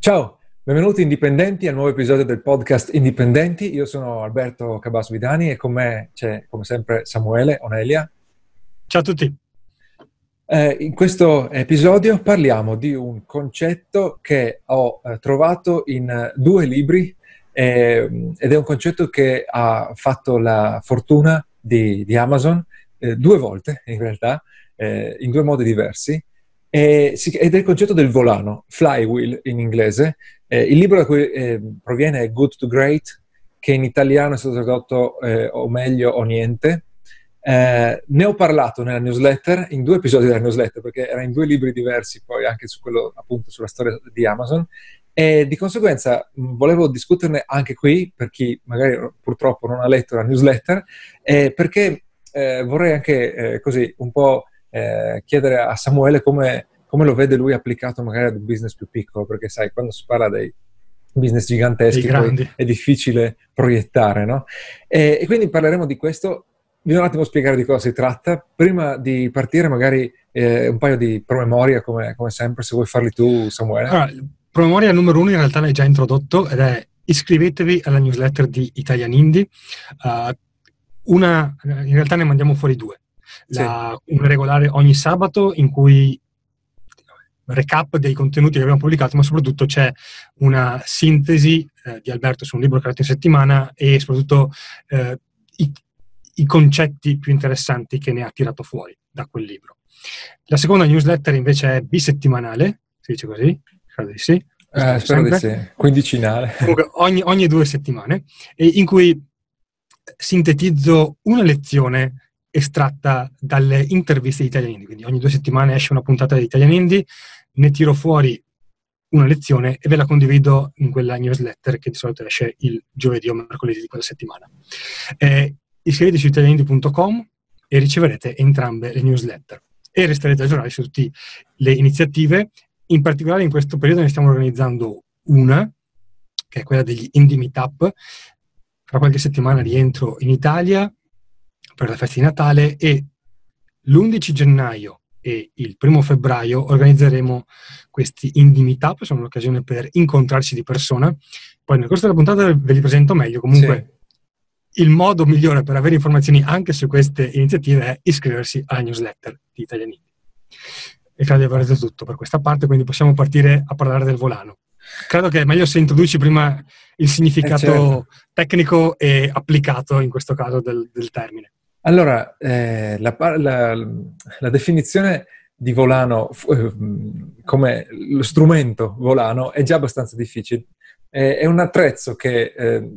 Ciao, benvenuti indipendenti al nuovo episodio del podcast Indipendenti. Io sono Alberto Cabas Vidani e con me c'è come sempre Samuele Onelia. Ciao a tutti. Eh, in questo episodio parliamo di un concetto che ho eh, trovato in eh, due libri eh, ed è un concetto che ha fatto la fortuna di, di Amazon eh, due volte in realtà, eh, in due modi diversi ed è il concetto del volano, flywheel in inglese. Eh, il libro da cui eh, proviene è Good to Great, che in italiano è stato tradotto eh, o meglio o niente. Eh, ne ho parlato nella newsletter, in due episodi della newsletter, perché era in due libri diversi, poi anche su quello appunto sulla storia di Amazon. E di conseguenza volevo discuterne anche qui, per chi magari purtroppo non ha letto la newsletter, eh, perché eh, vorrei anche così un po' eh, chiedere a Samuele come, come, lo vede lui applicato magari ad un business più piccolo, perché sai, quando si parla dei business giganteschi è difficile proiettare, no? E, e, quindi parleremo di questo. Bisogna un attimo spiegare di cosa si tratta. Prima di partire, magari eh, un paio di promemoria, come, come, sempre, se vuoi farli tu, Samuele. Allora, promemoria numero uno in realtà l'hai già introdotto ed è iscrivetevi alla newsletter di Italian Indie. Uh, una, in realtà ne mandiamo fuori due la, sì. un regolare ogni sabato in cui recap dei contenuti che abbiamo pubblicato, ma soprattutto c'è una sintesi eh, di Alberto su un libro creato in settimana e soprattutto eh, i, i, concetti più interessanti che ne ha tirato fuori da quel libro. La seconda newsletter invece è bisettimanale, si dice così? Credo di sì. Eh, spero di sì, quindicinale. Comunque ogni, ogni due settimane, in cui sintetizzo una lezione estratta dalle interviste di Italian Indie. Quindi ogni due settimane esce una puntata di Italian Indie, ne tiro fuori una lezione e ve la condivido in quella newsletter che di solito esce il giovedì o mercoledì di quella settimana. Eh, iscrivetevi su italianindie.com e riceverete entrambe le newsletter e resterete aggiornati su tutte le iniziative. In particolare in questo periodo ne stiamo organizzando una, che è quella degli Indie Meetup. Fra qualche settimana rientro in Italia per la festa di Natale e l'11 gennaio e il primo febbraio organizzeremo questi indie meetup, sono un'occasione per incontrarci di persona. Poi nel corso della puntata ve li presento meglio. Comunque sì. il modo migliore per avere informazioni anche su queste iniziative è iscriversi alla newsletter di Italian Indie. E credo di aver detto tutto per questa parte, quindi possiamo partire a parlare del volano. Credo che è meglio se introduci prima il significato eh certo. tecnico e applicato in questo caso del, del termine. Allora, eh, la, la, la, definizione di volano eh, come lo strumento volano è già abbastanza difficile. È, è un attrezzo che eh,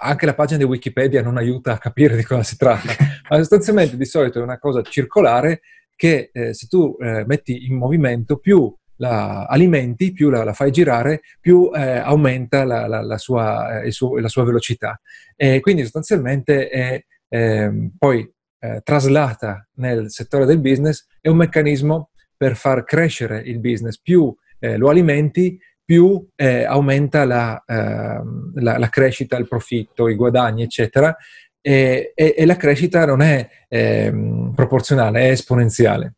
anche la pagina di Wikipedia non aiuta a capire di cosa si tratta, ma sostanzialmente di solito è una cosa circolare che eh, se tu eh, metti in movimento più la alimenti, più la, la fai girare, più eh, aumenta la, la, sua, suo, la, sua, velocità. E quindi sostanzialmente è eh, poi eh, traslata nel settore del business è un meccanismo per far crescere il business. Più eh, lo alimenti, più eh, aumenta la, ehm, la, la, crescita, il profitto, i guadagni, eccetera. E, e, e la crescita non è ehm, proporzionale, è esponenziale.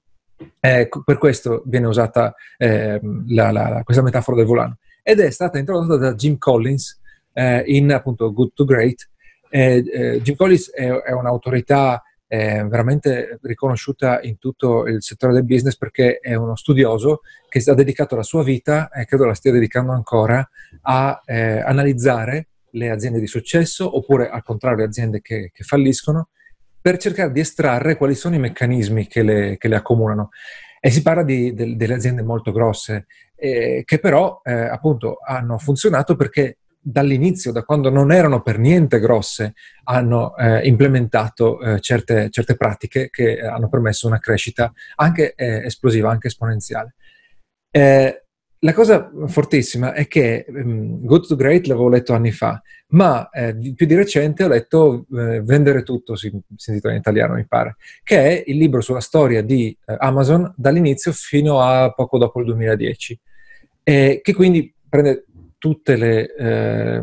per questo viene usata ehm, la, questa metafora del volano. Ed è stata introdotta da Jim Collins eh, in appunto Good to Great, eh, eh, Jim Collins è, è un'autorità eh, veramente riconosciuta in tutto il settore del business perché è uno studioso che ha dedicato la sua vita, e credo la stia dedicando ancora, a eh, analizzare le aziende di successo oppure al contrario le aziende che, che falliscono per cercare di estrarre quali sono i meccanismi che le, che le accomunano. E si parla di, de, delle aziende molto grosse, eh, che però eh, appunto hanno funzionato perché dall'inizio, da quando non erano per niente grosse, hanno eh, implementato eh, certe, certe, pratiche che hanno permesso una crescita anche eh, esplosiva, anche esponenziale. Eh, la cosa fortissima è che um, Good to Great l'avevo letto anni fa, ma eh, più di recente ho letto eh, Vendere tutto, si, si intitola in italiano mi pare, che è il libro sulla storia di Amazon dall'inizio fino a poco dopo il 2010, che quindi prende tutte le, eh,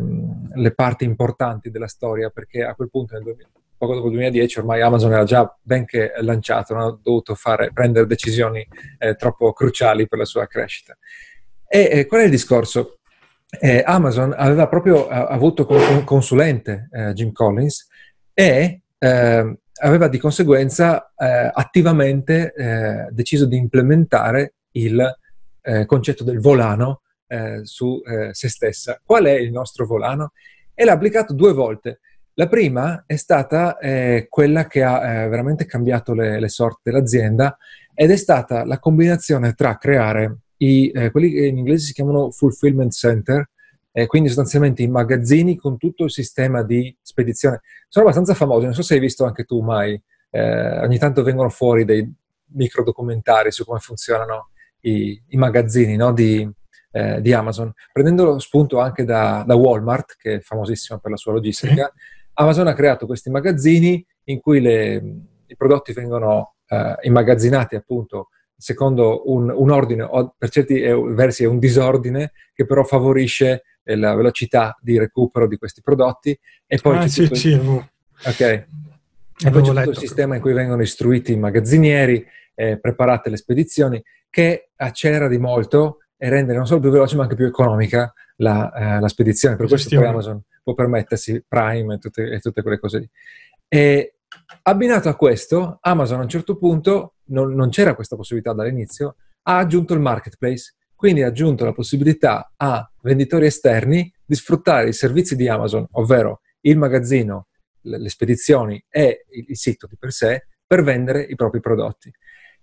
le, parti importanti della storia, perché a quel punto, nel 2000, poco dopo il 2010, ormai Amazon era già benché lanciato, non ha dovuto fare, prendere decisioni eh, troppo cruciali per la sua crescita. E eh, qual è il discorso? eh, Amazon aveva proprio avuto come consulente eh, Jim Collins e eh, aveva di conseguenza eh, attivamente deciso di implementare il concetto del volano su se stessa. Qual è il nostro volano? E l'ha applicato due volte. La prima è stata quella che ha veramente cambiato le, le sorti dell'azienda ed è stata la combinazione tra creare i, eh, quelli che in inglese si chiamano fulfillment center, eh, quindi sostanzialmente i magazzini con tutto il sistema di spedizione. Sono abbastanza famosi, non so se hai visto anche tu mai, eh, ogni tanto vengono fuori dei micro documentari su come funzionano i, i magazzini no? di, eh, di, Amazon. Prendendo lo spunto anche da, da, Walmart, che è famosissima per la sua logistica, sì. Amazon ha creato questi magazzini in cui le, i prodotti vengono eh, immagazzinati appunto secondo un, un, ordine, o per certi versi è un disordine, che però favorisce eh, la velocità di recupero di questi prodotti. E poi ah, c'è sì, tutto, sì, okay. e poi c'è tutto il sistema in cui vengono istruiti i magazzinieri, eh, preparate le spedizioni, che accelera di molto e rende non solo più veloce ma anche più economica la, eh, la spedizione. Per questo poi Amazon può permettersi Prime e tutte, e tutte quelle cose lì. E abbinato a questo, Amazon a un certo punto, non, non c'era questa possibilità dall'inizio, ha aggiunto il marketplace, quindi ha aggiunto la possibilità a venditori esterni di sfruttare i servizi di Amazon, ovvero il magazzino, le, spedizioni e il, sito di per sé, per vendere i propri prodotti.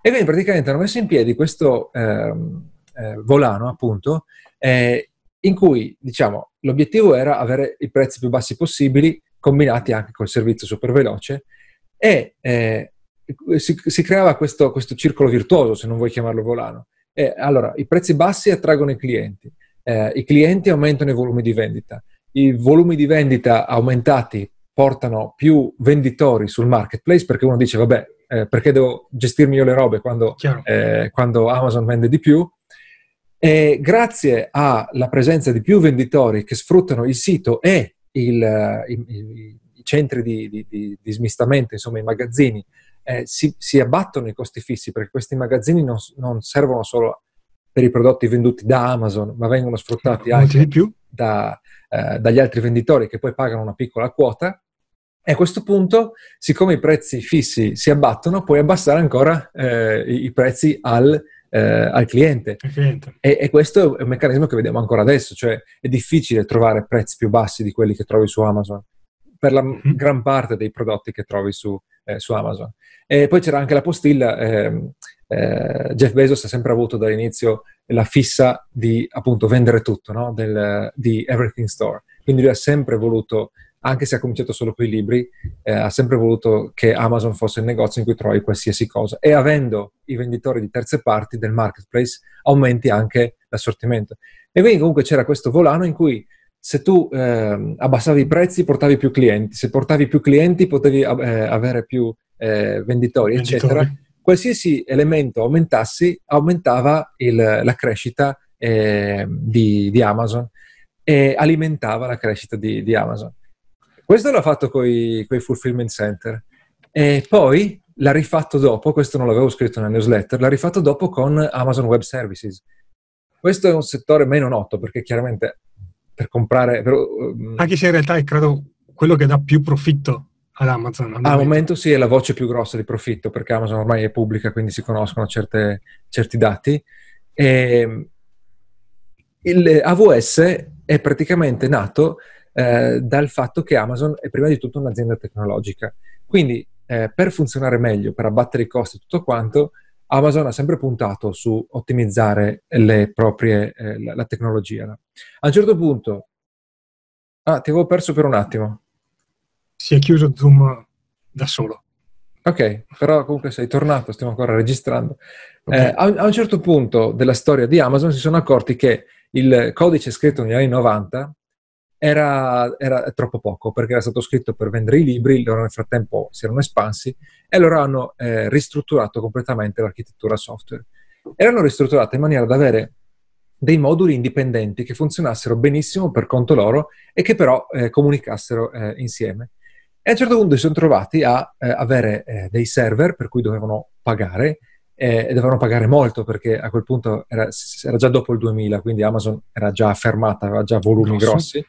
E quindi praticamente hanno messo in piedi questo eh, eh, volano, appunto, eh, in cui, diciamo, l'obiettivo era avere i prezzi più bassi possibili, combinati anche col servizio super veloce, e eh, si, si, creava questo, questo, circolo virtuoso, se non vuoi chiamarlo volano. E, allora, i prezzi bassi attraggono i clienti, eh, i clienti aumentano i volumi di vendita, i volumi di vendita aumentati portano più venditori sul marketplace perché uno dice, vabbè, eh, perché devo gestirmi io le robe quando, eh, quando Amazon vende di più? E grazie alla presenza di più venditori che sfruttano il sito e il, il, il i centri di, di, di, di, smistamento, insomma i magazzini, eh, si, si, abbattono i costi fissi perché questi magazzini non, non, servono solo per i prodotti venduti da Amazon, ma vengono sfruttati anche da, eh, dagli altri venditori che poi pagano una piccola quota. E a questo punto, siccome i prezzi fissi si abbattono, puoi abbassare ancora eh, i, i, prezzi al, eh, al cliente. cliente. E, e, questo è un meccanismo che vediamo ancora adesso, cioè è difficile trovare prezzi più bassi di quelli che trovi su Amazon per la mm-hmm. gran parte dei prodotti che trovi su, eh, su Amazon. E poi c'era anche la postilla, eh, eh, Jeff Bezos ha sempre avuto dall'inizio la fissa di appunto vendere tutto, no? Del, di Everything Store. Quindi lui ha sempre voluto, anche se ha cominciato solo con i libri, eh, ha sempre voluto che Amazon fosse il negozio in cui trovi qualsiasi cosa. E avendo i venditori di terze parti del marketplace, aumenti anche l'assortimento. E quindi comunque c'era questo volano in cui se tu eh, abbassavi i prezzi portavi più clienti, se portavi più clienti potevi eh, avere più eh, venditori, venditori, eccetera. Qualsiasi elemento aumentassi aumentava il, la crescita ehm, di, di, Amazon e alimentava la crescita di, di Amazon. Questo l'ha fatto con i fulfillment center e poi l'ha rifatto dopo, questo non l'avevo scritto nella newsletter, l'ha rifatto dopo con Amazon Web Services. Questo è un settore meno noto perché chiaramente per comprare... Per, um... Anche se in realtà è credo quello che dà più profitto ad Amazon. Al, al momento. sì, è la voce più grossa di profitto perché Amazon ormai è pubblica, quindi si conoscono certe, certi dati. E ehm, il AWS è praticamente nato eh, dal fatto che Amazon è prima di tutto un'azienda tecnologica. Quindi eh, per funzionare meglio, per abbattere i costi e tutto quanto, Amazon ha sempre puntato su ottimizzare proprie, eh, la, la, tecnologia. A un certo punto, ah, ti avevo perso per un attimo. Si è chiuso Zoom da solo. Ok, però comunque sei tornato, stiamo ancora registrando. Okay. Eh, a, a, un certo punto della storia di Amazon si sono accorti che il codice scritto negli anni 90 era, era, troppo poco perché era stato scritto per vendere i libri, loro nel frattempo si erano espansi e loro hanno eh, ristrutturato completamente l'architettura software. E l'hanno ristrutturata in maniera da avere dei moduli indipendenti che funzionassero benissimo per conto loro e che però eh, comunicassero eh, insieme. E a un certo punto si sono trovati a eh, avere eh, dei server per cui dovevano pagare e dovevano pagare molto perché a quel punto era, era, già dopo il 2000, quindi Amazon era già fermata, aveva già volumi Grosso. grossi.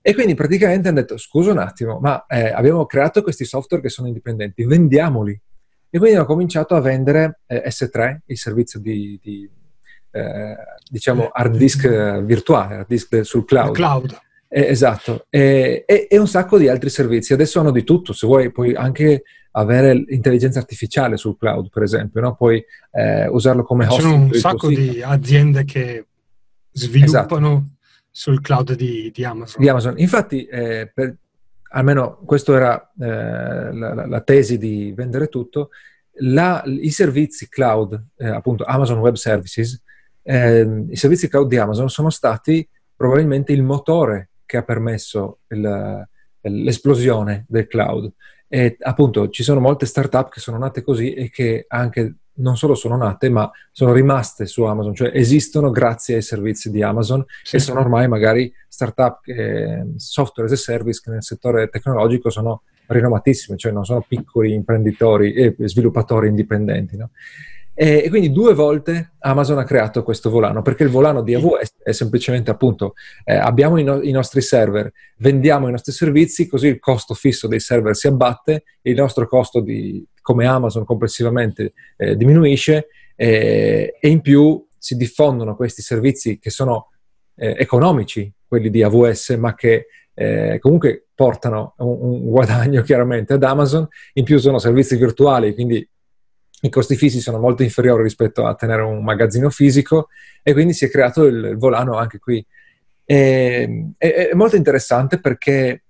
E quindi praticamente hanno detto, scusa un attimo, ma eh, abbiamo creato questi software che sono indipendenti, vendiamoli. E quindi hanno cominciato a vendere eh, S3, il servizio di, di eh, diciamo, hard disk eh, virtuale, hard disk sul cloud. cloud. Eh, esatto, e, e, e, un sacco di altri servizi. Adesso hanno di tutto, se vuoi puoi anche avere l'intelligenza artificiale sul cloud, per esempio, no? puoi eh, usarlo come host. Ci sono un sacco di aziende che sviluppano esatto. sul cloud di, di, Amazon. Di Amazon. Infatti, eh, per, almeno questa era eh, la, la, tesi di vendere tutto, la, i servizi cloud, eh, appunto Amazon Web Services, ehm, i servizi cloud di Amazon sono stati probabilmente il motore che ha permesso il, l'esplosione del cloud. E appunto ci sono molte startup che sono nate così e che anche non solo sono nate, ma sono rimaste su Amazon, cioè esistono grazie ai servizi di Amazon sì. e sono ormai magari startup, eh, software as a service che nel settore tecnologico sono rinomatissime, cioè non sono piccoli imprenditori e sviluppatori indipendenti. No? E, e, quindi due volte Amazon ha creato questo volano, perché il volano di AWS è semplicemente appunto eh, abbiamo i, no- i, nostri server, vendiamo i nostri servizi, così il costo fisso dei server si abbatte, il nostro costo di, come Amazon complessivamente eh, diminuisce eh, e in più si diffondono questi servizi che sono eh, economici, quelli di AWS, ma che eh, comunque portano un, un guadagno chiaramente ad Amazon, in più sono servizi virtuali, quindi i costi fissi sono molto inferiori rispetto a tenere un magazzino fisico e quindi si è creato il, il volano anche qui. E, è, è, molto interessante perché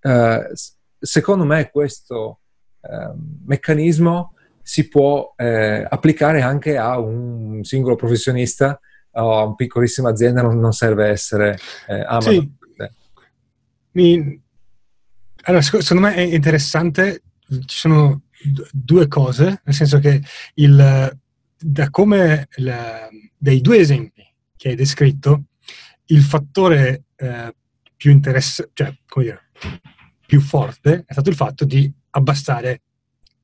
eh, secondo me questo eh, meccanismo si può eh, applicare anche a un singolo professionista o a una piccolissima azienda, non, non serve essere eh, Amazon. Sì. Mi... Allora, secondo me è interessante, ci sono due cose, nel senso che il, da come la, dai due esempi che hai descritto, il fattore eh, più interessante, cioè, come dire, più forte è stato il fatto di abbassare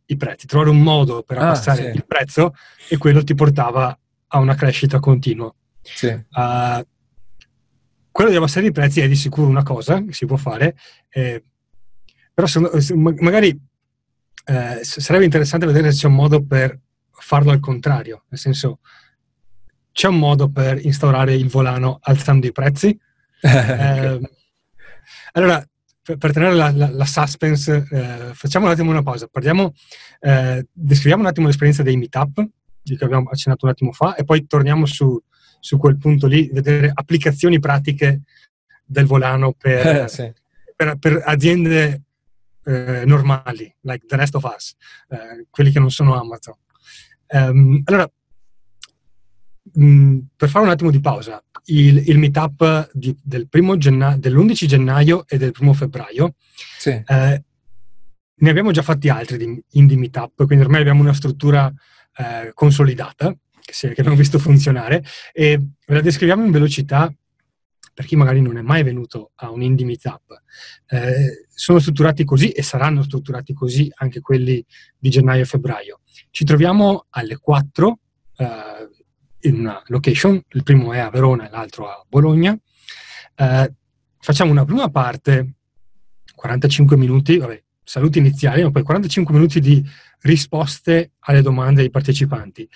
i prezzi, trovare un modo per ah, abbassare ah, sì. il prezzo e quello ti portava a una crescita continua. Sì. Uh, quello di abbassare i prezzi è di sicuro una cosa che si può fare, eh, però se, magari eh, sarebbe interessante vedere se c'è un modo per farlo al contrario, nel senso c'è un modo per instaurare il volano alzando i prezzi. eh, allora, per, tenere la, la, la suspense, eh, facciamo un attimo una pausa, Parliamo, eh, descriviamo un attimo l'esperienza dei meetup, di cui abbiamo accennato un attimo fa, e poi torniamo su, su quel punto lì, vedere applicazioni pratiche del volano per, eh, sì. per, per aziende eh, normali, like the rest of us, eh, quelli che non sono Amazon. Um, allora, mh, mm, per fare un attimo di pausa, il, il meetup di, del genna- dell'11 gennaio e del primo febbraio, sì. eh, ne abbiamo già fatti altri di indie meetup, quindi ormai abbiamo una struttura eh, consolidata che abbiamo visto funzionare e ve la descriviamo in velocità per chi magari non è mai venuto a un indie meetup, eh, sono strutturati così e saranno strutturati così anche quelli di gennaio e febbraio. Ci troviamo alle 4 eh, in una location, il primo è a Verona e l'altro a Bologna. Eh, facciamo una prima parte, 45 minuti, vabbè, saluti iniziali, ma poi 45 minuti di risposte alle domande dei partecipanti.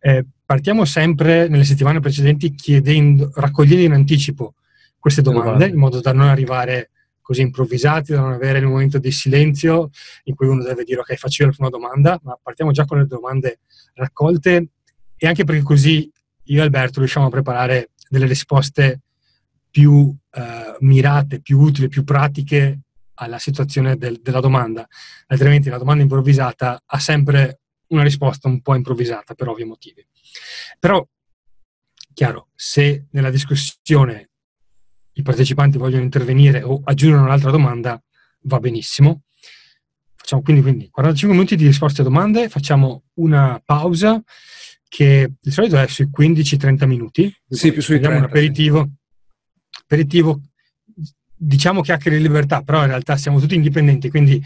Eh, partiamo sempre nelle settimane precedenti chiedendo, raccogliendo in anticipo queste domande, in modo da non arrivare così improvvisati, da non avere il momento di silenzio in cui uno deve dire ok, faccio io la prima domanda, ma partiamo già con le domande raccolte e anche perché così io e Alberto riusciamo a preparare delle risposte più eh, mirate, più utili, più pratiche alla situazione del, della domanda. Altrimenti la domanda improvvisata ha sempre una risposta un po' improvvisata per ovvi motivi. Però, chiaro, se nella discussione i partecipanti vogliono intervenire o aggiungere un'altra domanda, va benissimo. Facciamo quindi, quindi 45 minuti di risposte a domande, facciamo una pausa che di solito è sui 15-30 minuti. Sì, più sui 30. un aperitivo. Sì. Aperitivo, diciamo chiacchiere di libertà, però in realtà siamo tutti indipendenti, quindi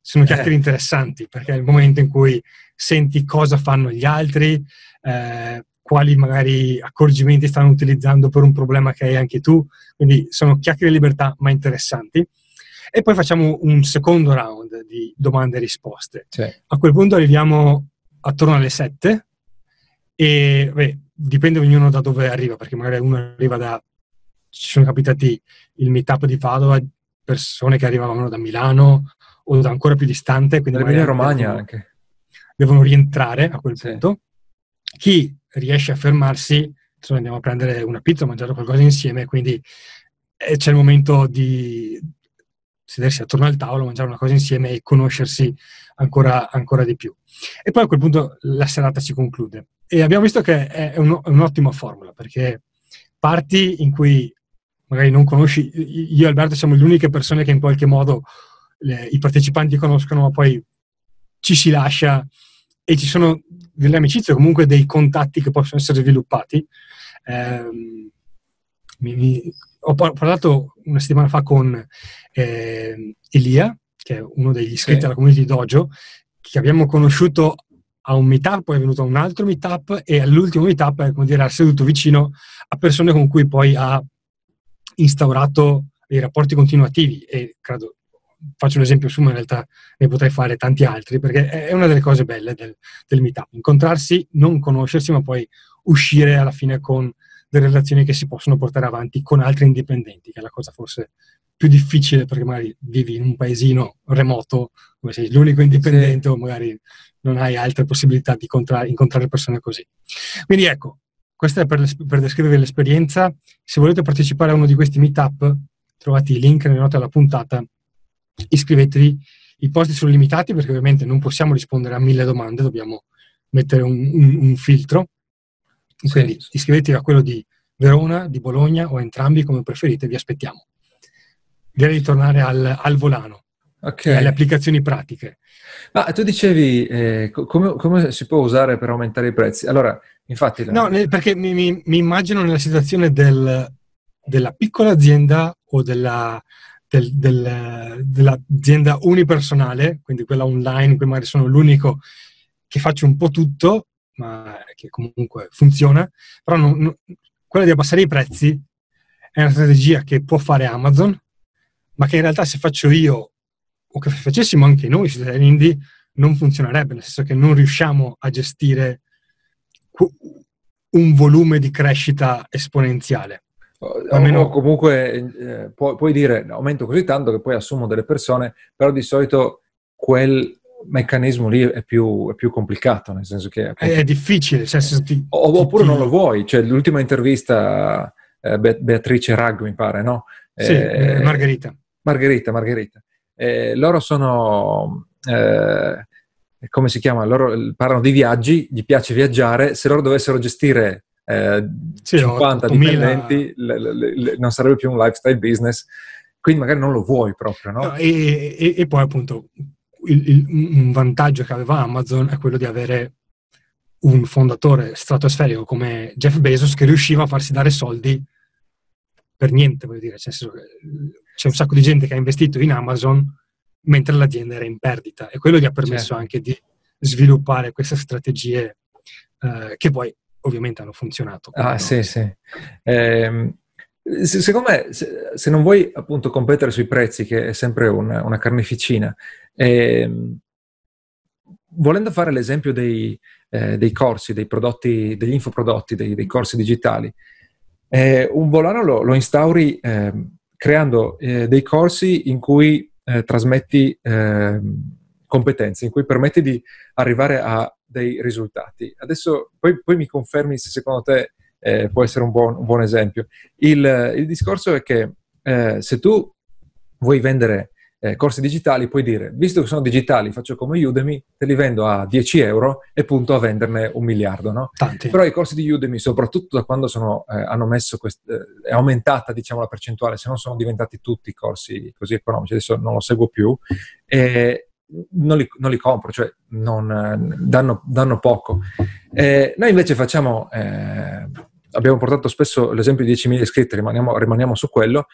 sono chiacchiere eh. interessanti perché è il momento in cui senti cosa fanno gli altri, eh, quali magari accorgimenti stanno utilizzando per un problema che hai anche tu, quindi sono chiacchiere di libertà ma interessanti. E poi facciamo un secondo round di domande e risposte. Sì. A quel punto arriviamo attorno alle 7 e beh, dipende ognuno da dove arriva, perché magari uno arriva da... ci sono capitati il meetup di Padova, persone che arrivavano da Milano o da ancora più distante. Quindi Emilia Romagna devono, anche. Devono rientrare a quel sì. punto. Chi riesce a fermarsi, insomma, andiamo a prendere una pizza, mangiare qualcosa insieme, quindi eh, c'è il momento di sedersi attorno al tavolo, mangiare una cosa insieme e conoscersi ancora, ancora di più. E poi a quel punto la serata si conclude. E abbiamo visto che è, un, è un'ottima formula, perché parti in cui magari non conosci, io e Alberto siamo le uniche persone che in qualche modo le, i partecipanti conoscono, ma poi ci si lascia e ci sono delle amicizie, comunque dei contatti che possono essere sviluppati. Eh, mi, mi, ho parlato una settimana fa con eh, Elia, che è uno degli iscritti sì. alla community Dojo, che abbiamo conosciuto a un meetup, poi è venuto a un altro meetup e all'ultimo meetup è come dire, ha seduto vicino a persone con cui poi ha instaurato dei rapporti continuativi e credo faccio un esempio su, ma in realtà ne potrei fare tanti altri, perché è una delle cose belle del, del meetup, incontrarsi, non conoscersi, ma poi uscire alla fine con delle relazioni che si possono portare avanti con altri indipendenti, che è la cosa forse più difficile perché magari vivi in un paesino remoto dove sei l'unico indipendente sì. o magari non hai altre possibilità di incontrare, incontrare persone così. Quindi ecco, questa è per, per descrivere l'esperienza. Se volete partecipare a uno di questi meetup, trovate i link nelle note alla puntata iscrivetevi. I posti sono limitati perché ovviamente non possiamo rispondere a mille domande, dobbiamo mettere un, un, un filtro. Quindi sì. iscrivetevi a quello di Verona, di Bologna o entrambi come preferite, vi aspettiamo. Direi di tornare al, al volano, okay. alle applicazioni pratiche. Ma tu dicevi eh, come, come, si può usare per aumentare i prezzi? Allora, infatti... No, perché mi, mi, mi immagino nella situazione del, della piccola azienda o della, del, del, dell'azienda unipersonale, quindi quella online in magari sono l'unico che faccio un po' tutto, ma che comunque funziona, però non, non, quella di abbassare i prezzi è una strategia che può fare Amazon, ma che in realtà se faccio io o che facessimo anche noi cittadini indie non funzionerebbe, nel senso che non riusciamo a gestire un volume di crescita esponenziale. Almeno... O comunque eh, pu- puoi dire aumento così tanto che poi assumo delle persone, però di solito quel meccanismo lì è più, è più complicato, nel senso che... Appunto, è, difficile. Cioè, ti, oppure ti... non lo vuoi, cioè l'ultima intervista eh, Be- Beatrice Rag mi pare, no? Sì, eh, Margherita. Margherita, Margherita. Eh, loro sono... Eh, come si chiama? Loro parlano di viaggi, gli piace viaggiare, se loro dovessero gestire eh, sì, 50 dipendenti, le, le, le, non sarebbe più un lifestyle business, quindi magari non lo vuoi proprio, no? no e, e, e, poi appunto il, il, un vantaggio che aveva Amazon è quello di avere un fondatore stratosferico come Jeff Bezos che riusciva a farsi dare soldi per niente, voglio dire, cioè, c'è un sacco di gente che ha investito in Amazon mentre l'azienda era in perdita e quello gli ha permesso certo. anche di sviluppare queste strategie eh, che poi ovviamente hanno funzionato. Ah, sì, sì. Eh, secondo me, se, se, non vuoi appunto competere sui prezzi, che è sempre una, una carneficina, eh, volendo fare l'esempio dei, eh, dei, corsi, dei prodotti, degli infoprodotti, dei, dei corsi digitali, eh, un volano lo, lo instauri ehm, creando eh, dei corsi in cui eh, trasmetti ehm, competenze, in cui permetti di arrivare a dei risultati. Adesso poi, poi mi confermi se secondo te eh, può essere un buon, un buon esempio. Il, il, discorso è che eh, se tu vuoi vendere eh, corsi digitali, puoi dire, visto che sono digitali, faccio come Udemy, te li vendo a 10 euro e punto a venderne un miliardo, no? Tanti. Però i corsi di Udemy, soprattutto da quando sono, eh, hanno messo, quest- eh, è aumentata, diciamo, la percentuale, se non sono diventati tutti corsi così economici, adesso non lo seguo più, e non li, non li compro, cioè non, danno, danno, poco. Eh, noi invece facciamo, eh, abbiamo portato spesso l'esempio di 10.000 iscritti, rimaniamo, rimaniamo su quello,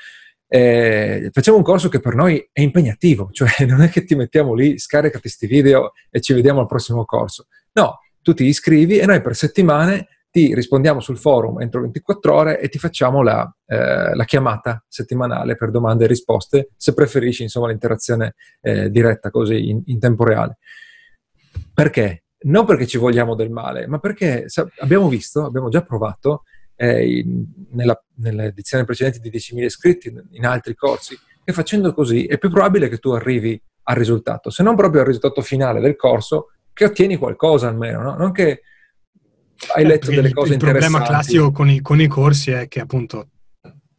eh, facciamo un corso che per noi è impegnativo, cioè non è che ti mettiamo lì, scaricati questi video e ci vediamo al prossimo corso. No, tu ti iscrivi e noi per settimane ti rispondiamo sul forum entro 24 ore e ti facciamo la, eh, la chiamata settimanale per domande e risposte, se preferisci insomma l'interazione eh, diretta così in, in, tempo reale. Perché? Non perché ci vogliamo del male, ma perché sa, abbiamo visto, abbiamo già provato eh, in, nella, nelle edizioni precedenti di 10.000 iscritti, in altri corsi, che facendo così è più probabile che tu arrivi al risultato, se non proprio al risultato finale del corso, che ottieni qualcosa almeno, no? non che hai letto eh, delle cose il, interessanti. Il problema classico con i, con i, corsi è che appunto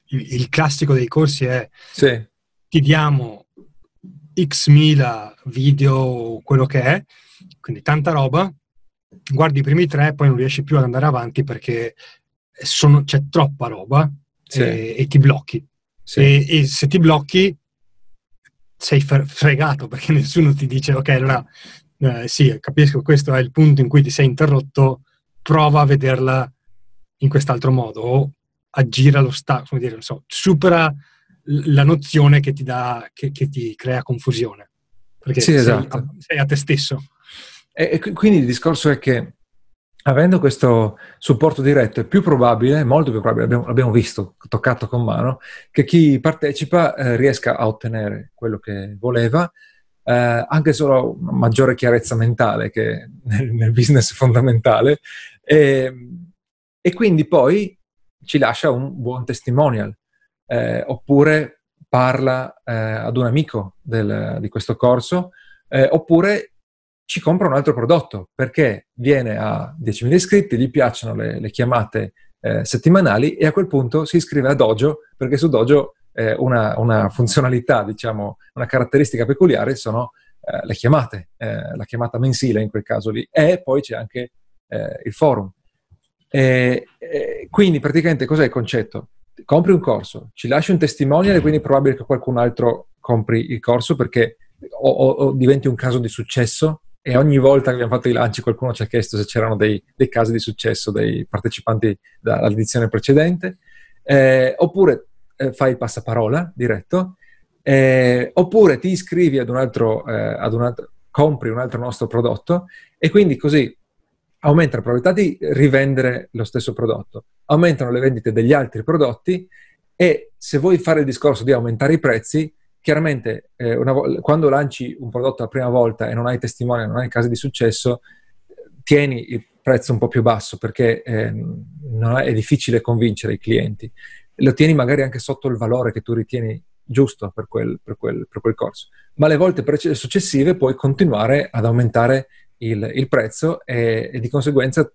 il, il classico dei corsi è sì. ti diamo x mila video, quello che è, quindi tanta roba, guardi i primi tre, poi non riesci più ad andare avanti perché sono, c'è troppa roba sì. e, e, ti blocchi. Sì. E, e, se ti blocchi sei fregato perché nessuno ti dice ok, allora eh, sì, capisco, questo è il punto in cui ti sei interrotto, prova a vederla in quest'altro modo o aggira lo stato, come dire, non so, supera la nozione che ti, dà, che, che ti crea confusione. Perché sì, sei, esatto. a, sei, a, te stesso. E, e, quindi il discorso è che avendo questo supporto diretto è più probabile, molto più probabile, abbiamo, abbiamo visto, toccato con mano, che chi partecipa eh, riesca a ottenere quello che voleva eh, anche solo una maggiore chiarezza mentale che nel, nel business fondamentale e, e, quindi poi ci lascia un buon testimonial eh, oppure parla eh, ad un amico del, di questo corso eh, oppure ci compra un altro prodotto perché viene a 10.000 iscritti, gli piacciono le, le chiamate eh, settimanali e a quel punto si iscrive a Dojo perché su Dojo eh, una, una, funzionalità, diciamo, una caratteristica peculiare sono eh, le chiamate, la chiamata mensile in quel caso lì, e poi c'è anche eh, il forum. quindi praticamente cos'è il concetto? Compri un corso, ci lasci un testimonial e quindi è probabile che qualcun altro compri il corso perché o, o, o diventi un caso di successo e ogni volta che abbiamo fatto i lanci qualcuno ci ha chiesto se c'erano dei, dei casi di successo dei partecipanti dall'edizione precedente, eh, oppure eh, fai il passaparola diretto, eh, oppure ti iscrivi ad un, altro, eh, ad un altro, compri un altro nostro prodotto e quindi così aumenta la probabilità di rivendere lo stesso prodotto, aumentano le vendite degli altri prodotti e se vuoi fare il discorso di aumentare i prezzi, chiaramente eh, vo- quando lanci un prodotto la prima volta e non hai testimoni, non hai casi di successo, tieni il prezzo un po' più basso perché eh, è, è difficile convincere i clienti lo tieni magari anche sotto il valore che tu ritieni giusto per quel, per quel, per quel corso. Ma le volte pre- successive puoi continuare ad aumentare il, il prezzo e, e, di conseguenza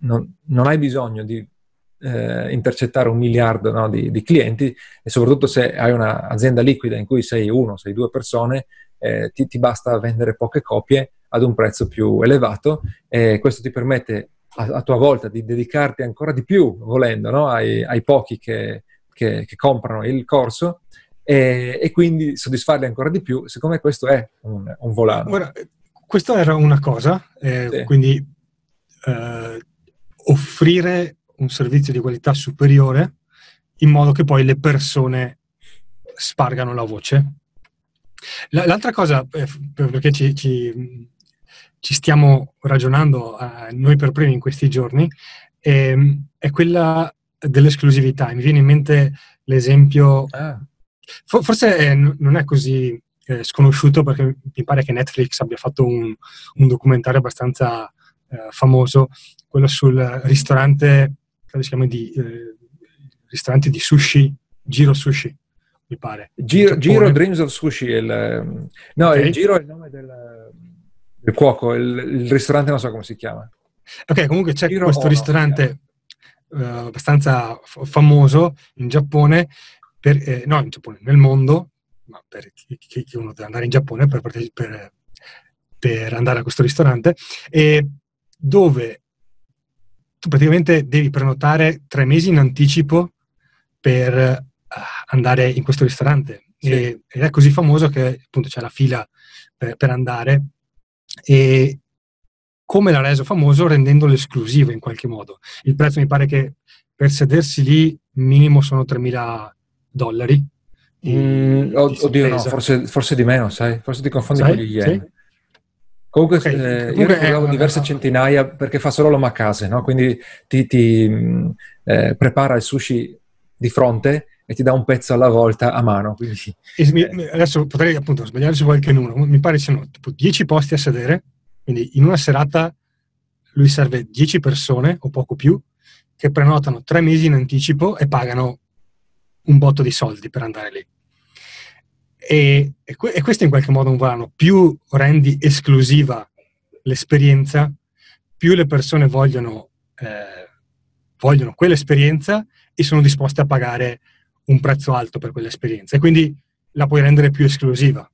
non, non hai bisogno di eh, intercettare un miliardo no, di, di, clienti e soprattutto se hai un'azienda liquida in cui sei uno, sei due persone, eh, ti, ti, basta vendere poche copie ad un prezzo più elevato e questo ti permette a, a, tua volta di dedicarti ancora di più, volendo, no? ai, ai, pochi che, che, che, comprano il corso e, e, quindi soddisfarli ancora di più. Secondo me questo è un, un volano. Ora, questa era una cosa, eh, sì. quindi eh, offrire un servizio di qualità superiore in modo che poi le persone spargano la voce. L'altra cosa, eh, perché ci, ci, ci stiamo ragionando eh, noi per primi in questi giorni è, è, quella dell'esclusività. Mi viene in mente l'esempio, ah. for, forse è, non è così eh, sconosciuto perché mi pare che Netflix abbia fatto un, un documentario abbastanza eh, famoso, quello sul ristorante, credo si chiami di, eh, ristorante di sushi, Giro Sushi mi pare. Giro, Giro Dreams of Sushi, il, no, okay. il Giro è il nome del il cuoco, il, il, ristorante non so come si chiama. Ok, comunque c'è Giro questo ristorante uh, abbastanza f- famoso in Giappone, per, eh, no in Giappone, nel mondo, ma per chi, chi, uno deve andare in Giappone per, per, per andare a questo ristorante, e dove tu praticamente devi prenotare tre mesi in anticipo per uh, andare in questo ristorante. Sì. E, ed è così famoso che appunto c'è la fila per, per andare e come l'ha reso famoso rendendolo esclusivo in qualche modo. Il prezzo mi pare che per sedersi lì minimo sono 3.000 dollari Di, mm, oddio, no, forse, forse, di meno, sai? Forse ti confondi sai? con gli yen. Sì? Comunque, okay. eh, Comunque io ne diverse una... centinaia perché fa solo l'omakase, no? Quindi ti, ti mm, eh, prepara il sushi di fronte e ti dà un pezzo alla volta a mano. Quindi, eh. Adesso potrei appunto sbagliare su qualche numero, mi pare siano tipo 10 posti a sedere, quindi in una serata lui serve 10 persone o poco più che prenotano tre mesi in anticipo e pagano un botto di soldi per andare lì. E, e, que- e questo in qualche modo un volano. Più rendi esclusiva l'esperienza, più le persone vogliono, eh, vogliono quell'esperienza e sono disposte a pagare un prezzo alto per quell'esperienza. E quindi la puoi rendere più esclusiva.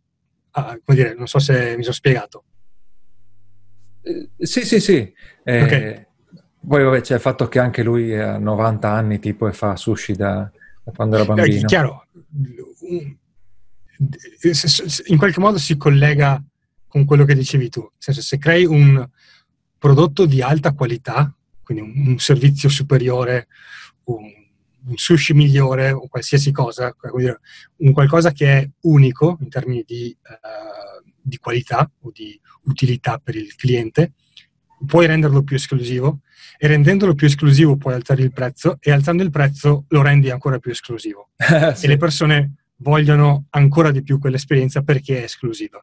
Ah, come dire, non so se mi sono spiegato. Eh, sì, sì, sì. Eh, okay. Poi vabbè, c'è il fatto che anche lui ha 90 anni tipo e fa sushi da, da quando era eh, bambino. È chiaro, in qualche modo si collega con quello che dicevi tu. Senso, se crei un prodotto di alta qualità, quindi un, un servizio superiore, un, un, sushi migliore o qualsiasi cosa, un qualcosa che è unico in termini di, uh, di qualità o di utilità per il cliente, puoi renderlo più esclusivo e rendendolo più esclusivo puoi alzare il prezzo e alzando il prezzo lo rendi ancora più esclusivo. sì. E le persone vogliono ancora di più quell'esperienza perché è esclusiva.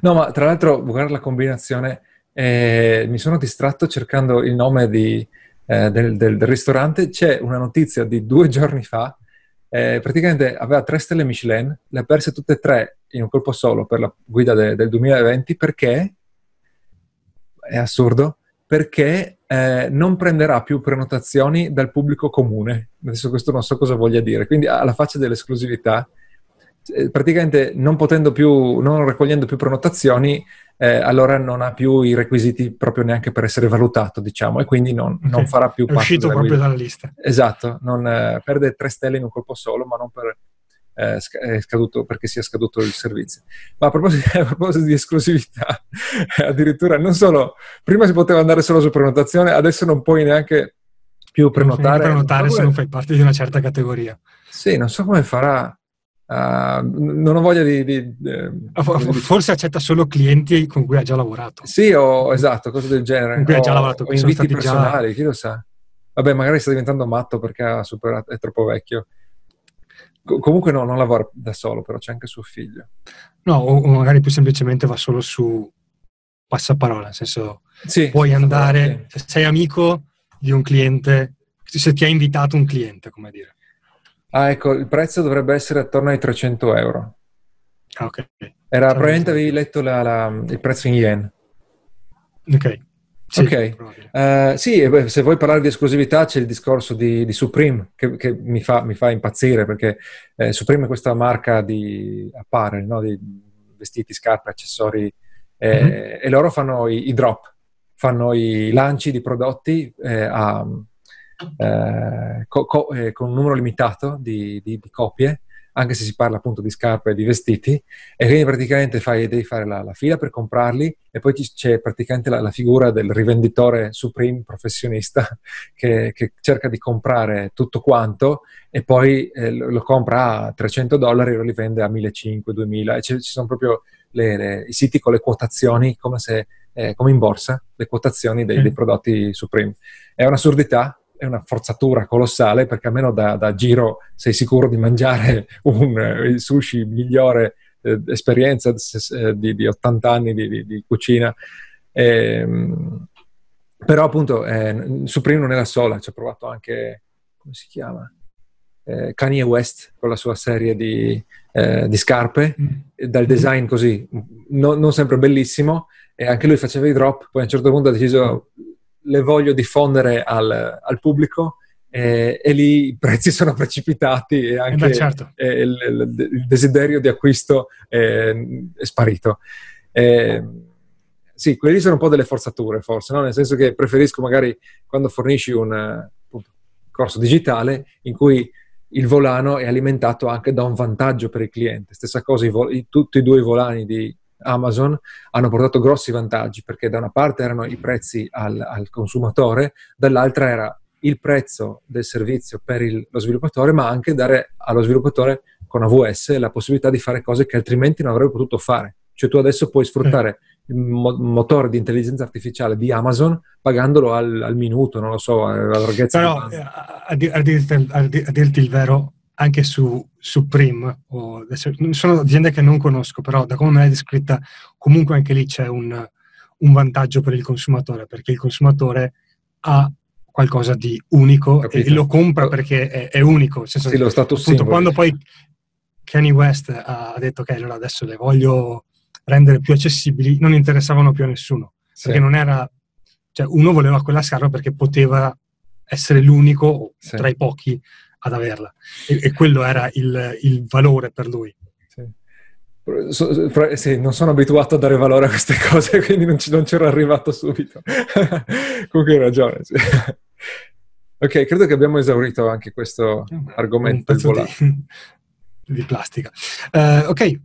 No, ma tra l'altro, guarda la combinazione, eh, mi sono distratto cercando il nome di, eh, del, del, del, ristorante, c'è una notizia di due giorni fa, eh, praticamente aveva tre stelle Michelin, le ha perse tutte e tre in un colpo solo per la guida de, del 2020 perché, è assurdo, perché eh, non prenderà più prenotazioni dal pubblico comune. Adesso questo non so cosa voglia dire, quindi alla faccia dell'esclusività praticamente non potendo più, non raccogliendo più prenotazioni, eh, allora non ha più i requisiti proprio neanche per essere valutato, diciamo, e quindi non, okay. non farà più È parte uscito proprio guida. dalla lista. Esatto, non, eh, perde tre stelle in un colpo solo, ma non per, eh, scaduto, perché sia scaduto il servizio. Ma a proposito, a proposito di esclusività, addirittura non solo, prima si poteva andare solo su prenotazione, adesso non puoi neanche più prenotare. Non prenotare se non fai parte di una certa categoria. Sì, non so come farà Uh, non ho voglia di, di, di, Forse accetta solo clienti con cui ha già lavorato. Sì, o esatto, cose del genere. Con cui ha già lavorato. O inviti personali, già... chi lo sa. Vabbè, magari sta diventando matto perché superato, è troppo vecchio. Co- comunque no, non lavora da solo, però c'è anche suo figlio. No, o, o magari più semplicemente va solo su passaparola, nel senso sì, puoi andare, se sei amico di un cliente, se ti ha invitato un cliente, come dire Ah, ecco, il prezzo dovrebbe essere attorno ai 300 euro. Ah, ok. Era, probabilmente avevi letto la, la, il prezzo in yen. Ok. Sì, ok, uh, sì, se vuoi parlare di esclusività c'è il discorso di, di Supreme che, che mi, fa, mi, fa, impazzire perché eh, Supreme è questa marca di apparel, no? di vestiti, scarpe, accessori eh, mm-hmm. e loro fanno i, i, drop, fanno i lanci di prodotti eh, a, eh, co- co- eh, con un numero limitato di, di, di, copie, anche se si parla appunto di scarpe e di vestiti, e quindi praticamente fai, devi fare la, la, fila per comprarli e poi c'è praticamente la, la figura del rivenditore Supreme professionista che, che, cerca di comprare tutto quanto e poi eh, lo, lo, compra a 300 dollari e lo rivende a 1500, 2000 e ci sono proprio le, le, i siti con le quotazioni come se eh, come in borsa, le quotazioni dei, dei prodotti Supreme. È un'assurdità, è una forzatura colossale perché almeno da, da giro sei sicuro di mangiare un, eh, il sushi migliore eh, esperienza eh, di, di, 80 anni di, di, di cucina. Eh, però appunto eh, Supreme non è la sola, ci ha provato anche, come si chiama? Eh, Kanye West con la sua serie di, eh, di scarpe, mm. dal design così, no, non sempre bellissimo, e anche lui faceva i drop, poi a un certo punto ha deciso le voglio diffondere al, al pubblico eh, e lì i prezzi sono precipitati e anche eh beh, certo. eh, il, il, desiderio di acquisto è sparito. Eh, sì, quelli sono un po' delle forzature forse, no? nel senso che preferisco magari quando fornisci un appunto, corso digitale in cui il volano è alimentato anche da un vantaggio per il cliente. Stessa cosa, i vol- i, tutti e due i volani di Amazon hanno portato grossi vantaggi perché da una parte erano i prezzi al, al consumatore, dall'altra era il prezzo del servizio per il, lo sviluppatore, ma anche dare allo sviluppatore con AWS la possibilità di fare cose che altrimenti non avrebbe potuto fare. Cioè tu adesso puoi sfruttare il mo- motore di intelligenza artificiale di Amazon pagandolo al, al minuto, non lo so, alla larghezza. Però, eh, a, a, dirti, a, dirti, il vero, anche su Supreme, o sono aziende che non conosco, però da come me l'hai descritta, comunque anche lì c'è un, un vantaggio per il consumatore, perché il consumatore ha qualcosa di unico Capito. e lo compra perché è, è unico. Senso, sì, lo status appunto, quando poi Kanye West ha detto ok, allora adesso le voglio rendere più accessibili, non interessavano più a nessuno, sì. perché non era, cioè uno voleva quella scarpa perché poteva essere l'unico sì. tra i pochi ad averla e, e quello era il, il, valore per lui. Sì. So, sì, non sono abituato a dare valore a queste cose, quindi non, ci, non c'ero arrivato subito. Comunque hai ragione. Sì. Ok, credo che abbiamo esaurito anche questo argomento. Di, di, plastica. Uh, ok,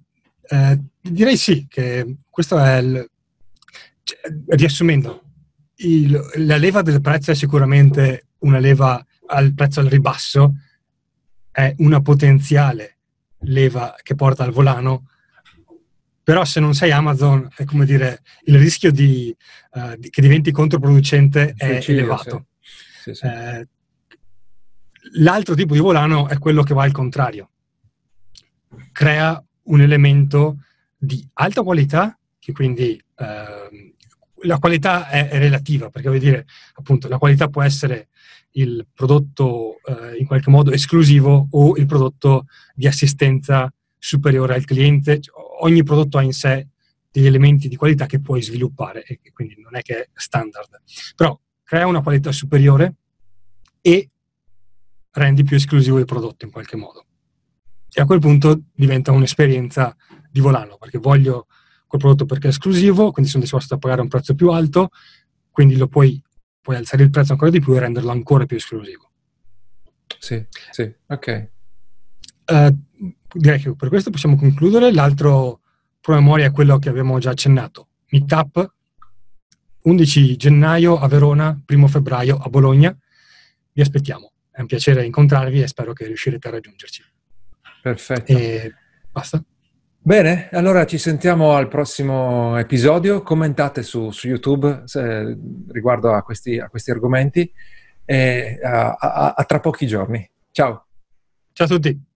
uh, direi sì, che questo è il... Cioè, riassumendo, il, la leva del prezzo è sicuramente una leva al prezzo al ribasso, è una potenziale leva che porta al volano, però se non sei Amazon, è come dire, il rischio di, uh, di che diventi controproducente è Suicidio, elevato. Sì. Sì, sì. Eh, l'altro tipo di volano è quello che va al contrario. Crea un elemento di alta qualità, che quindi eh, la qualità è, è, relativa, perché vuol dire, appunto, la qualità può essere il prodotto eh, in qualche modo esclusivo o il prodotto di assistenza superiore al cliente. Ogni prodotto ha in sé degli elementi di qualità che puoi sviluppare e quindi non è che è standard. Però crea una qualità superiore e rendi più esclusivo il prodotto in qualche modo. E a quel punto diventa un'esperienza di volano, perché voglio quel prodotto perché è esclusivo, quindi sono disposto a pagare un prezzo più alto, quindi lo puoi, puoi alzare il prezzo ancora di più e renderlo ancora più esclusivo. Sì, sì, ok. Uh, direi che per questo possiamo concludere. L'altro promemoria è quello che abbiamo già accennato. Meetup, 11 gennaio a Verona, 1 febbraio a Bologna. Vi aspettiamo. È un piacere incontrarvi e spero che riuscirete a raggiungerci. Perfetto. E basta. Bene, allora ci sentiamo al prossimo episodio. Commentate su, su YouTube se, riguardo a questi, a questi, argomenti e a, a, a tra pochi giorni. Ciao. Ciao a tutti.